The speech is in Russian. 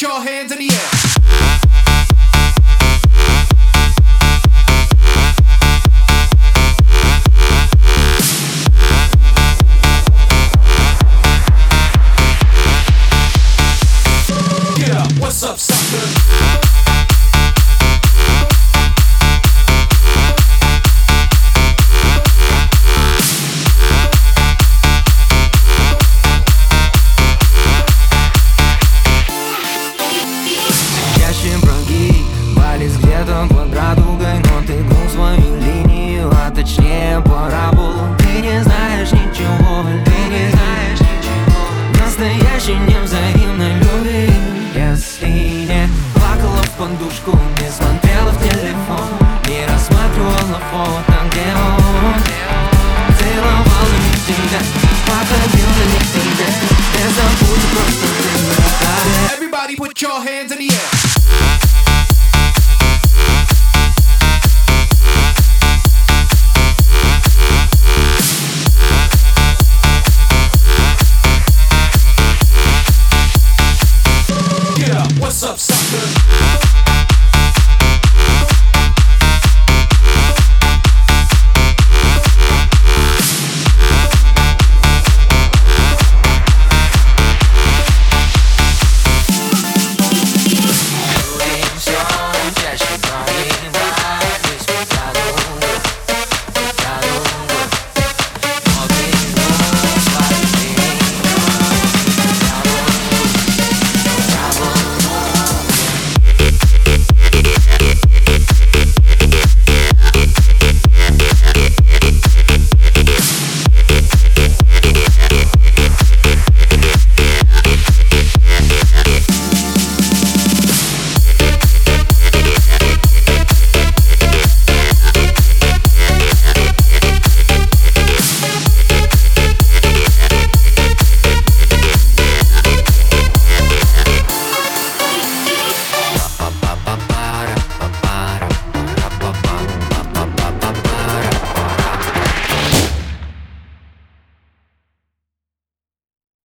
put your hands in the air. What's up? Это под радугой Но ты гнул свою линию, а точнее параболу. Ты не знаешь ничего, ты не знаешь ничего. Настоящий невзаимно любви. Если не плакала в подушку, не смотрела в телефон Не рассматривала фото, где он? Целовал не тебя, походил на тебя Не забудь просто ты Everybody put your hands in the air.